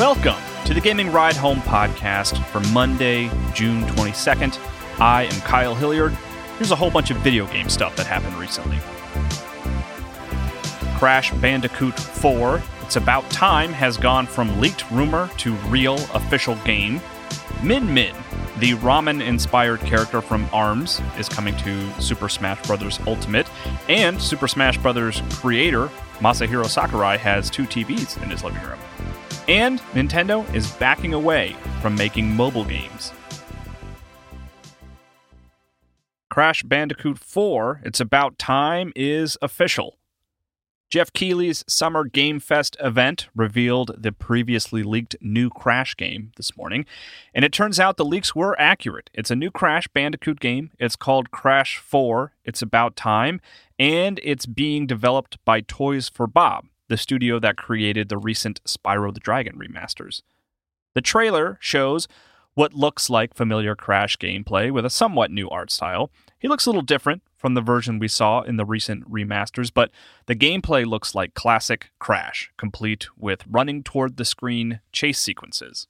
Welcome to the Gaming Ride Home podcast for Monday, June 22nd. I am Kyle Hilliard. Here's a whole bunch of video game stuff that happened recently. Crash Bandicoot 4, It's About Time, has gone from leaked rumor to real official game. Min Min, the ramen inspired character from ARMS, is coming to Super Smash Bros. Ultimate, and Super Smash Bros. creator Masahiro Sakurai has two TVs in his living room. And Nintendo is backing away from making mobile games. Crash Bandicoot 4, It's About Time, is official. Jeff Keighley's Summer Game Fest event revealed the previously leaked new Crash game this morning, and it turns out the leaks were accurate. It's a new Crash Bandicoot game. It's called Crash 4, It's About Time, and it's being developed by Toys for Bob, the studio that created the recent Spyro the Dragon remasters. The trailer shows what looks like familiar Crash gameplay with a somewhat new art style. He looks a little different from the version we saw in the recent remasters, but the gameplay looks like classic Crash, complete with running toward the screen chase sequences.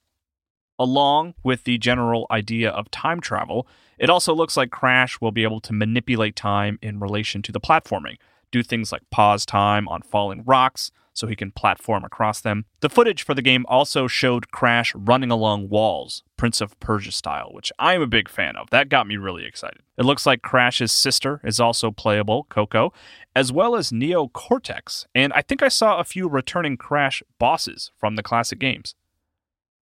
Along with the general idea of time travel, it also looks like Crash will be able to manipulate time in relation to the platforming, do things like pause time on falling rocks so he can platform across them. The footage for the game also showed Crash running along walls, Prince of Persia style, which I am a big fan of. That got me really excited. It looks like Crash's sister is also playable, Coco, as well as Neo Cortex, and I think I saw a few returning Crash bosses from the classic games.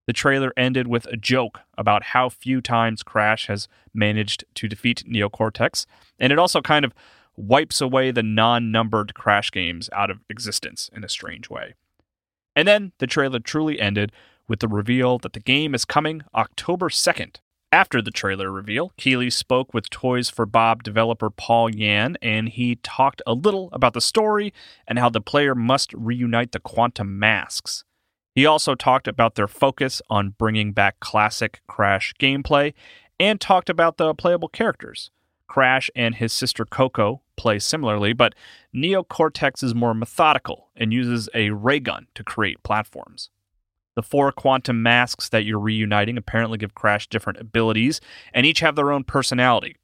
The trailer ended with a joke about how few times Crash has managed to defeat Neo Cortex, and it also kind of wipes away the non numbered Crash games out of existence in a strange way. And then the trailer truly ended with the reveal that the game is coming October 2nd. After the trailer reveal, Keighley spoke with Toys for Bob developer Paul Yan, and he talked a little about the story and how the player must reunite the quantum masks. He also talked about their focus on bringing back classic Crash gameplay and talked about the playable characters. Crash and his sister Coco play similarly, but Neo Cortex is more methodical and uses a ray gun to create platforms. The four quantum masks that you're reuniting apparently give Crash different abilities, and each have their own personality.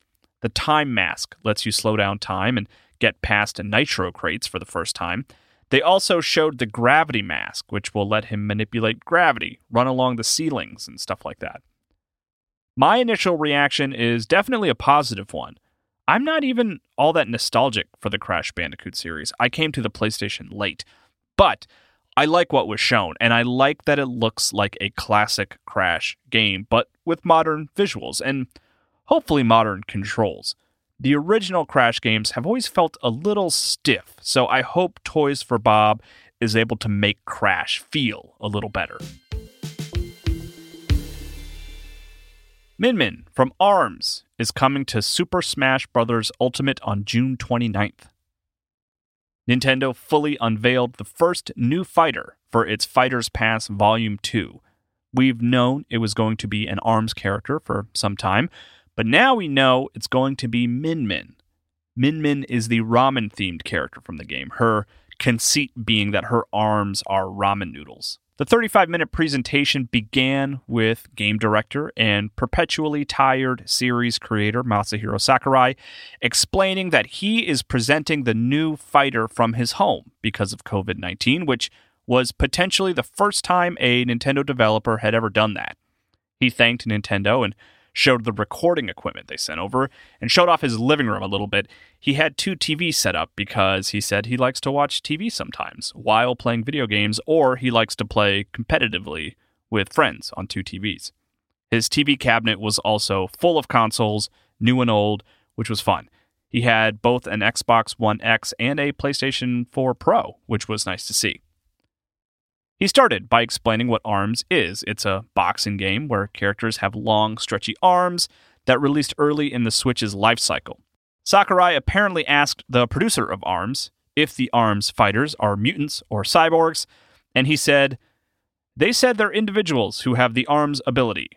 The Time Mask lets you slow down time and get past nitro crates for the first time. They also showed the Gravity Mask, which will let him manipulate gravity, run along the ceilings, and stuff like that. My initial reaction is definitely a positive one. I'm not even all that nostalgic for the Crash Bandicoot series. I came to the PlayStation late, but I like what was shown, and I like that it looks like a classic Crash game, but with modern visuals and hopefully modern controls. The original Crash games have always felt a little stiff, so I hope Toys for Bob is able to make Crash feel a little better. Min Min from ARMS is coming to Super Smash Bros. Ultimate on June 29th. Nintendo fully unveiled the first new fighter for its Fighters Pass Volume 2. We've known it was going to be an ARMS character for some time, but now we know it's going to be Min Min. Min Min is the ramen themed character from the game, her conceit being that her arms are ramen noodles. The 35 minute presentation began with game director and perpetually tired series creator Masahiro Sakurai explaining that he is presenting the new fighter from his home because of COVID 19, which was potentially the first time a Nintendo developer had ever done that. He thanked Nintendo and showed the recording equipment they sent over, and showed off his living room a little bit. He had two TVs set up because he said he likes to watch TV sometimes while playing video games, or he likes to play competitively with friends on two TVs. His TV cabinet was also full of consoles, new and old, which was fun. He had both an Xbox One X and a PlayStation 4 Pro, which was nice to see. He started by explaining what ARMS is. It's a boxing game where characters have long, stretchy arms that released early in the Switch's life cycle. Sakurai apparently asked the producer of ARMS if the ARMS fighters are mutants or cyborgs, and he said, They said they're individuals who have the ARMS ability,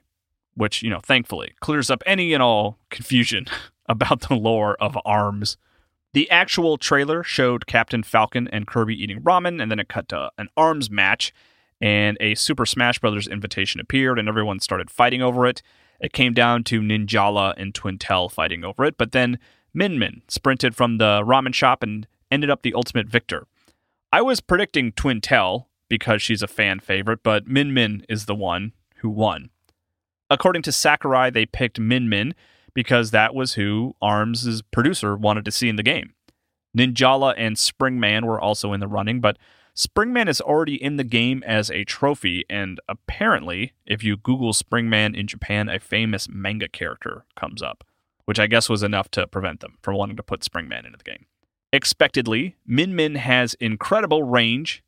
which, you know, thankfully clears up any and all confusion about the lore of ARMS. The actual trailer showed Captain Falcon and Kirby eating ramen, and then it cut to an arms match, and a Super Smash Bros. invitation appeared, and everyone started fighting over it. It came down to Ninjala and Twintelle fighting over it, but then Min Min sprinted from the ramen shop and ended up the ultimate victor. I was predicting Twintelle because she's a fan favorite, but Min Min is the one who won. According to Sakurai, they picked Min Min because that was who ARMS' producer wanted to see in the game. Ninjala and Springman were also in the running, but Springman is already in the game as a trophy, and apparently, if you Google Springman in Japan, a famous manga character comes up, which I guess was enough to prevent them from wanting to put Springman into the game. Expectedly, Min Min has incredible range,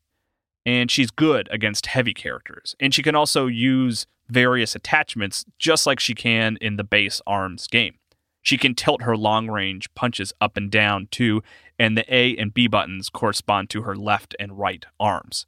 and she's good against heavy characters, and she can also use various attachments just like she can in the base arms game. She can tilt her long range punches up and down too, and the A and B buttons correspond to her left and right arms.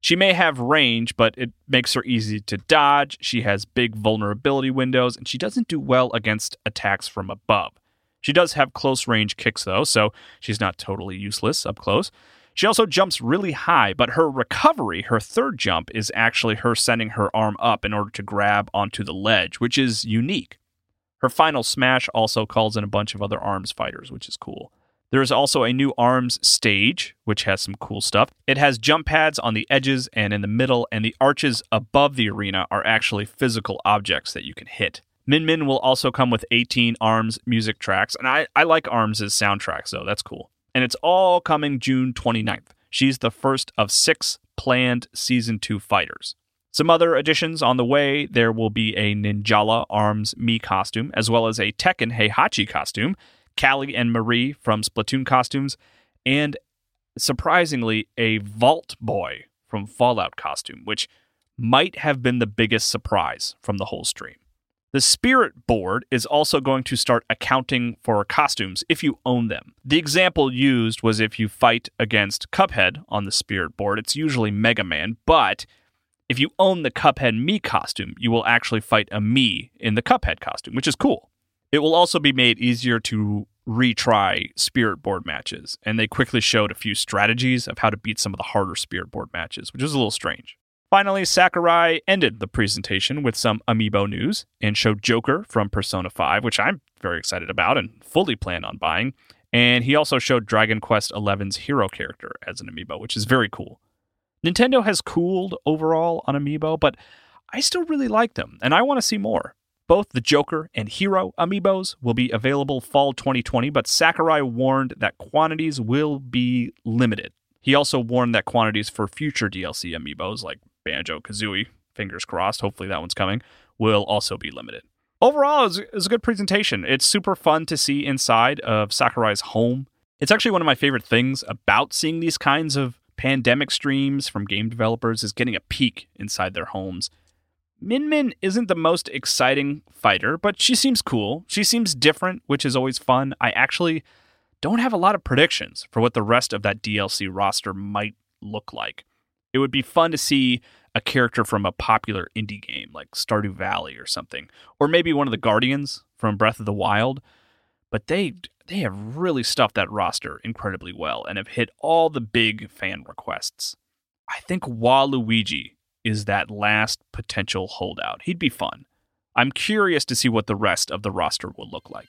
She may have range, but it makes her easy to dodge. She has big vulnerability windows, and she doesn't do well against attacks from above. She does have close range kicks, though, so she's not totally useless up close. She also jumps really high, but her recovery, her third jump, is actually her sending her arm up in order to grab onto the ledge, which is unique. Her final smash also calls in a bunch of other arms fighters, which is cool. There is also a new arms stage, which has some cool stuff. It has jump pads on the edges and in the middle, and the arches above the arena are actually physical objects that you can hit. Min Min will also come with 18 ARMS music tracks, and I, I like ARMS' soundtracks, so that's cool and it's all coming June 29th. She's the first of six planned season two fighters. Some other additions on the way there will be a Ninjala Arms Mii costume, as well as a Tekken Heihachi costume, Callie and Marie from Splatoon costumes, and surprisingly, a Vault Boy from Fallout costume, which might have been the biggest surprise from the whole stream. The Spirit Board is also going to start accounting for costumes if you own them. The example used was if you fight against Cuphead on the Spirit Board, it's usually Mega Man, but if you own the Cuphead Mii costume, you will actually fight a Mii in the Cuphead costume, which is cool. It will also be made easier to retry Spirit Board matches, and they quickly showed a few strategies of how to beat some of the harder Spirit Board matches, which was a little strange. Finally, Sakurai ended the presentation with some amiibo news and showed Joker from Persona 5, which I'm very excited about and fully plan on buying. And he also showed Dragon Quest XI's hero character as an amiibo, which is very cool. Nintendo has cooled overall on amiibo, but I still really like them, and I want to see more. Both the Joker and Hero amiibos will be available fall 2020, but Sakurai warned that quantities will be limited. He also warned that quantities for future DLC amiibos, like Banjo Kazooie, fingers crossed, hopefully that one's coming, will also be limited. Overall, it was, a good presentation. It's super fun to see inside of Sakurai's home. It's actually one of my favorite things about seeing these kinds of pandemic streams from game developers is getting a peek inside their homes. Min Min isn't the most exciting fighter, but she seems cool. She seems different, which is always fun. I actually don't have a lot of predictions for what the rest of that DLC roster might look like. It would be fun to see a character from a popular indie game like Stardew Valley or something, or maybe one of the Guardians from Breath of the Wild. But they they have really stuffed that roster incredibly well and have hit all the big fan requests. I think Waluigi is that last potential holdout. He'd be fun. I'm curious to see what the rest of the roster will look like.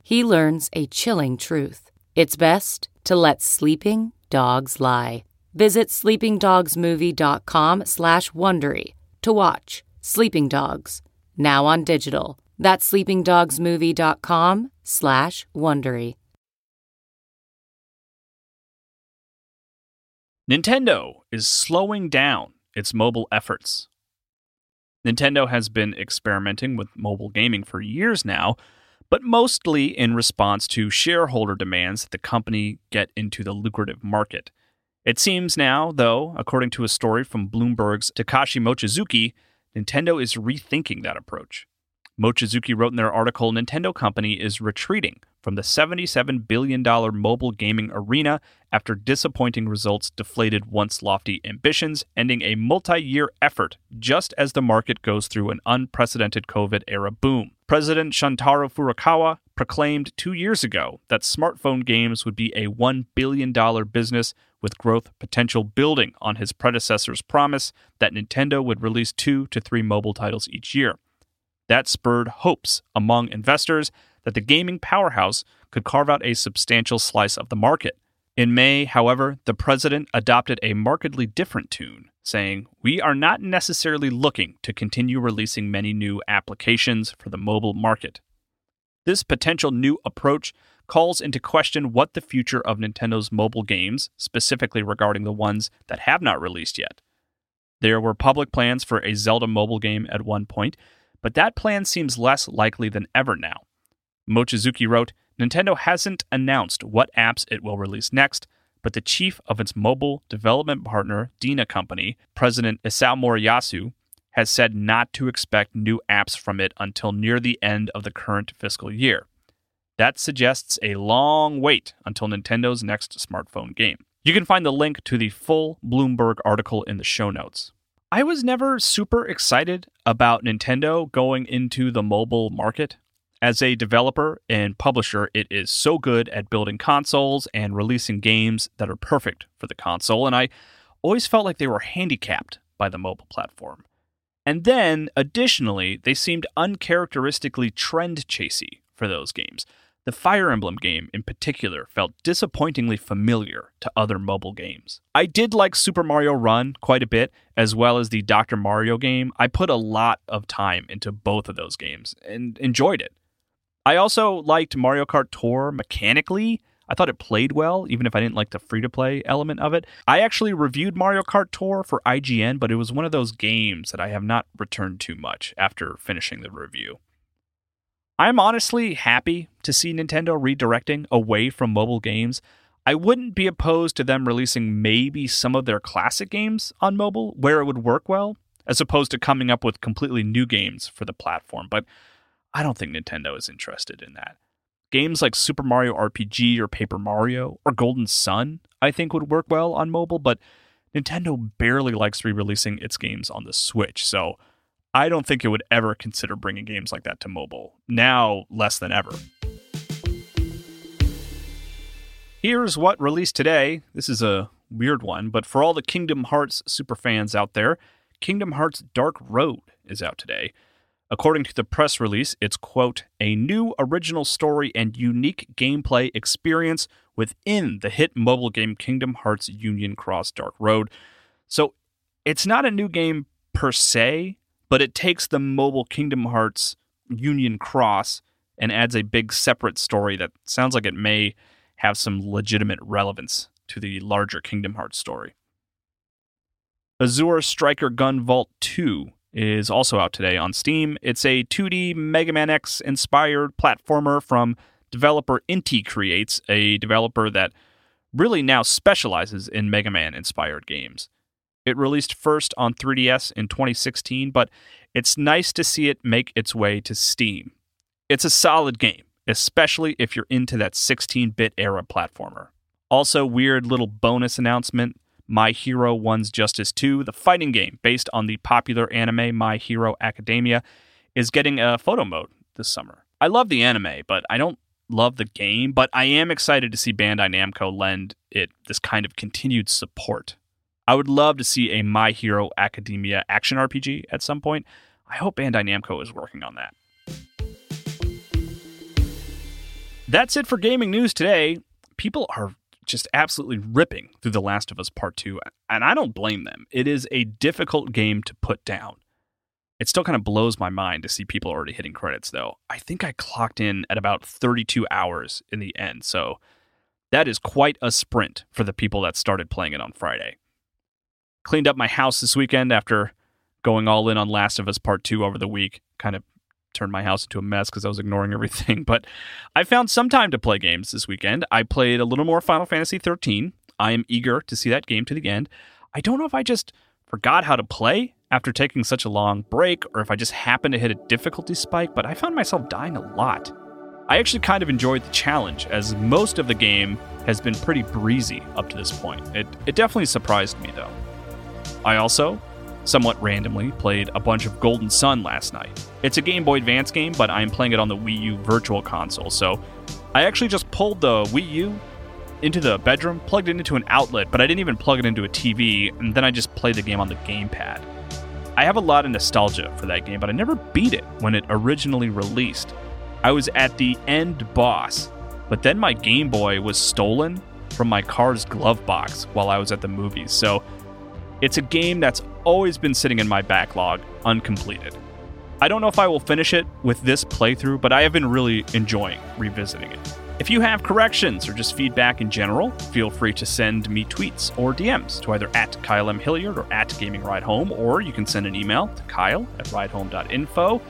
he learns a chilling truth. It's best to let sleeping dogs lie. Visit sleepingdogsmovie.com slash Wondery to watch Sleeping Dogs, now on digital. That's sleepingdogsmovie.com slash Wondery. Nintendo is slowing down its mobile efforts. Nintendo has been experimenting with mobile gaming for years now, but mostly in response to shareholder demands that the company get into the lucrative market. It seems now, though, according to a story from Bloomberg's Takashi Mochizuki, Nintendo is rethinking that approach. Mochizuki wrote in their article Nintendo Company is retreating from the $77 billion mobile gaming arena after disappointing results deflated once lofty ambitions, ending a multi year effort just as the market goes through an unprecedented COVID era boom. President Shuntaro Furukawa proclaimed two years ago that smartphone games would be a $1 billion business with growth potential building on his predecessor's promise that Nintendo would release two to three mobile titles each year. That spurred hopes among investors that the gaming powerhouse could carve out a substantial slice of the market. In May, however, the president adopted a markedly different tune, saying, We are not necessarily looking to continue releasing many new applications for the mobile market. This potential new approach calls into question what the future of Nintendo's mobile games, specifically regarding the ones that have not released yet. There were public plans for a Zelda mobile game at one point, but that plan seems less likely than ever now. Mochizuki wrote Nintendo hasn't announced what apps it will release next, but the chief of its mobile development partner, DeNA Company, President Isao Moriyasu, has said not to expect new apps from it until near the end of the current fiscal year. That suggests a long wait until Nintendo's next smartphone game. You can find the link to the full Bloomberg article in the show notes. I was never super excited about Nintendo going into the mobile market. As a developer and publisher, it is so good at building consoles and releasing games that are perfect for the console, and I always felt like they were handicapped by the mobile platform. And then, additionally, they seemed uncharacteristically trend chasey for those games. The Fire Emblem game, in particular, felt disappointingly familiar to other mobile games. I did like Super Mario Run quite a bit, as well as the Dr. Mario game. I put a lot of time into both of those games and enjoyed it. I also liked Mario Kart Tour mechanically. I thought it played well, even if I didn't like the free to play element of it. I actually reviewed Mario Kart Tour for IGN, but it was one of those games that I have not returned to much after finishing the review. I'm honestly happy to see Nintendo redirecting away from mobile games. I wouldn't be opposed to them releasing maybe some of their classic games on mobile where it would work well, as opposed to coming up with completely new games for the platform, but I don't think Nintendo is interested in that. Games like Super Mario RPG or Paper Mario or Golden Sun, I think, would work well on mobile, but Nintendo barely likes re releasing its games on the Switch, so I don't think it would ever consider bringing games like that to mobile. Now, less than ever. Here's what released today. This is a weird one, but for all the Kingdom Hearts super fans out there, Kingdom Hearts Dark Road is out today. According to the press release, it's, quote, a new original story and unique gameplay experience within the hit mobile game Kingdom Hearts Union Cross Dark Road. So it's not a new game per se, but it takes the mobile Kingdom Hearts Union Cross and adds a big separate story that sounds like it may have some legitimate relevance to the larger Kingdom Hearts story. Azure Striker Gunvolt 2 is also out today on Steam. It's a 2D Mega Man X inspired platformer from developer Inti Creates, a developer that really now specializes in Mega Man inspired games. It released first on 3DS in 2016, but it's nice to see it make its way to Steam. It's a solid game, especially if you're into that 16 bit era platformer. Also, weird little bonus announcement My Hero One's Justice 2, the fighting game based on the popular anime My Hero Academia, is getting a photo mode this summer. I love the anime, but I don't love the game, but I am excited to see Bandai Namco lend it this kind of continued support. I would love to see a My Hero Academia action RPG at some point. I hope Bandai Namco is working on that. That's it for gaming news today. People are just absolutely ripping through The Last of Us Part 2, and I don't blame them. It is a difficult game to put down. It still kind of blows my mind to see people already hitting credits, though. I think I clocked in at about 32 hours in the end, so that is quite a sprint for the people that started playing it on Friday. Cleaned up my house this weekend after going all in on Last of Us Part 2 over the week. Kind of turned my house into a mess because I was ignoring everything. But I found some time to play games this weekend. I played a little more Final Fantasy 13. I am eager to see that game to the end. I don't know if I just forgot how to play after taking such a long break or if I just happened to hit a difficulty spike, but I found myself dying a lot. I actually kind of enjoyed the challenge, as most of the game has been pretty breezy up to this point. It, it definitely surprised me, though. I also somewhat randomly, played a bunch of Golden Sun last night. It's a Game Boy Advance game, but I'm playing it on the Wii U Virtual Console. So I actually just pulled the Wii U into the bedroom, plugged it into an outlet, but I didn't even plug it into a TV, and then I just played the game on the gamepad. I have a lot of nostalgia for that game, but I never beat it when it originally released. I was at the end boss, but then my Game Boy was stolen from my car's glove box while I was at the movies. So it's a game that's always been sitting in my backlog, uncompleted. I don't know if I will finish it with this playthrough, but I have been really enjoying revisiting it. If you have corrections or just feedback in general, feel free to send me tweets or DMs to either at Kyle M. Hilliard or at Gaming Ride Home, or you can send an email to kyle at ridehome.info.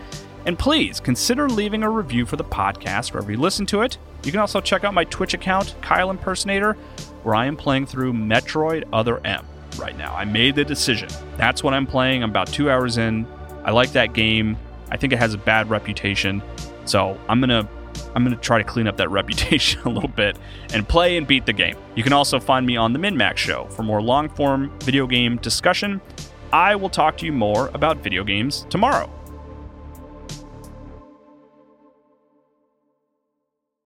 And please consider leaving a review for the podcast wherever you listen to it. You can also check out my Twitch account, Kyle Impersonator, where I am playing through Metroid Other M right now. I made the decision. That's what I'm playing. I'm about two hours in. I like that game. I think it has a bad reputation. So I'm gonna I'm gonna try to clean up that reputation a little bit and play and beat the game. You can also find me on the MinMax Show for more long form video game discussion. I will talk to you more about video games tomorrow.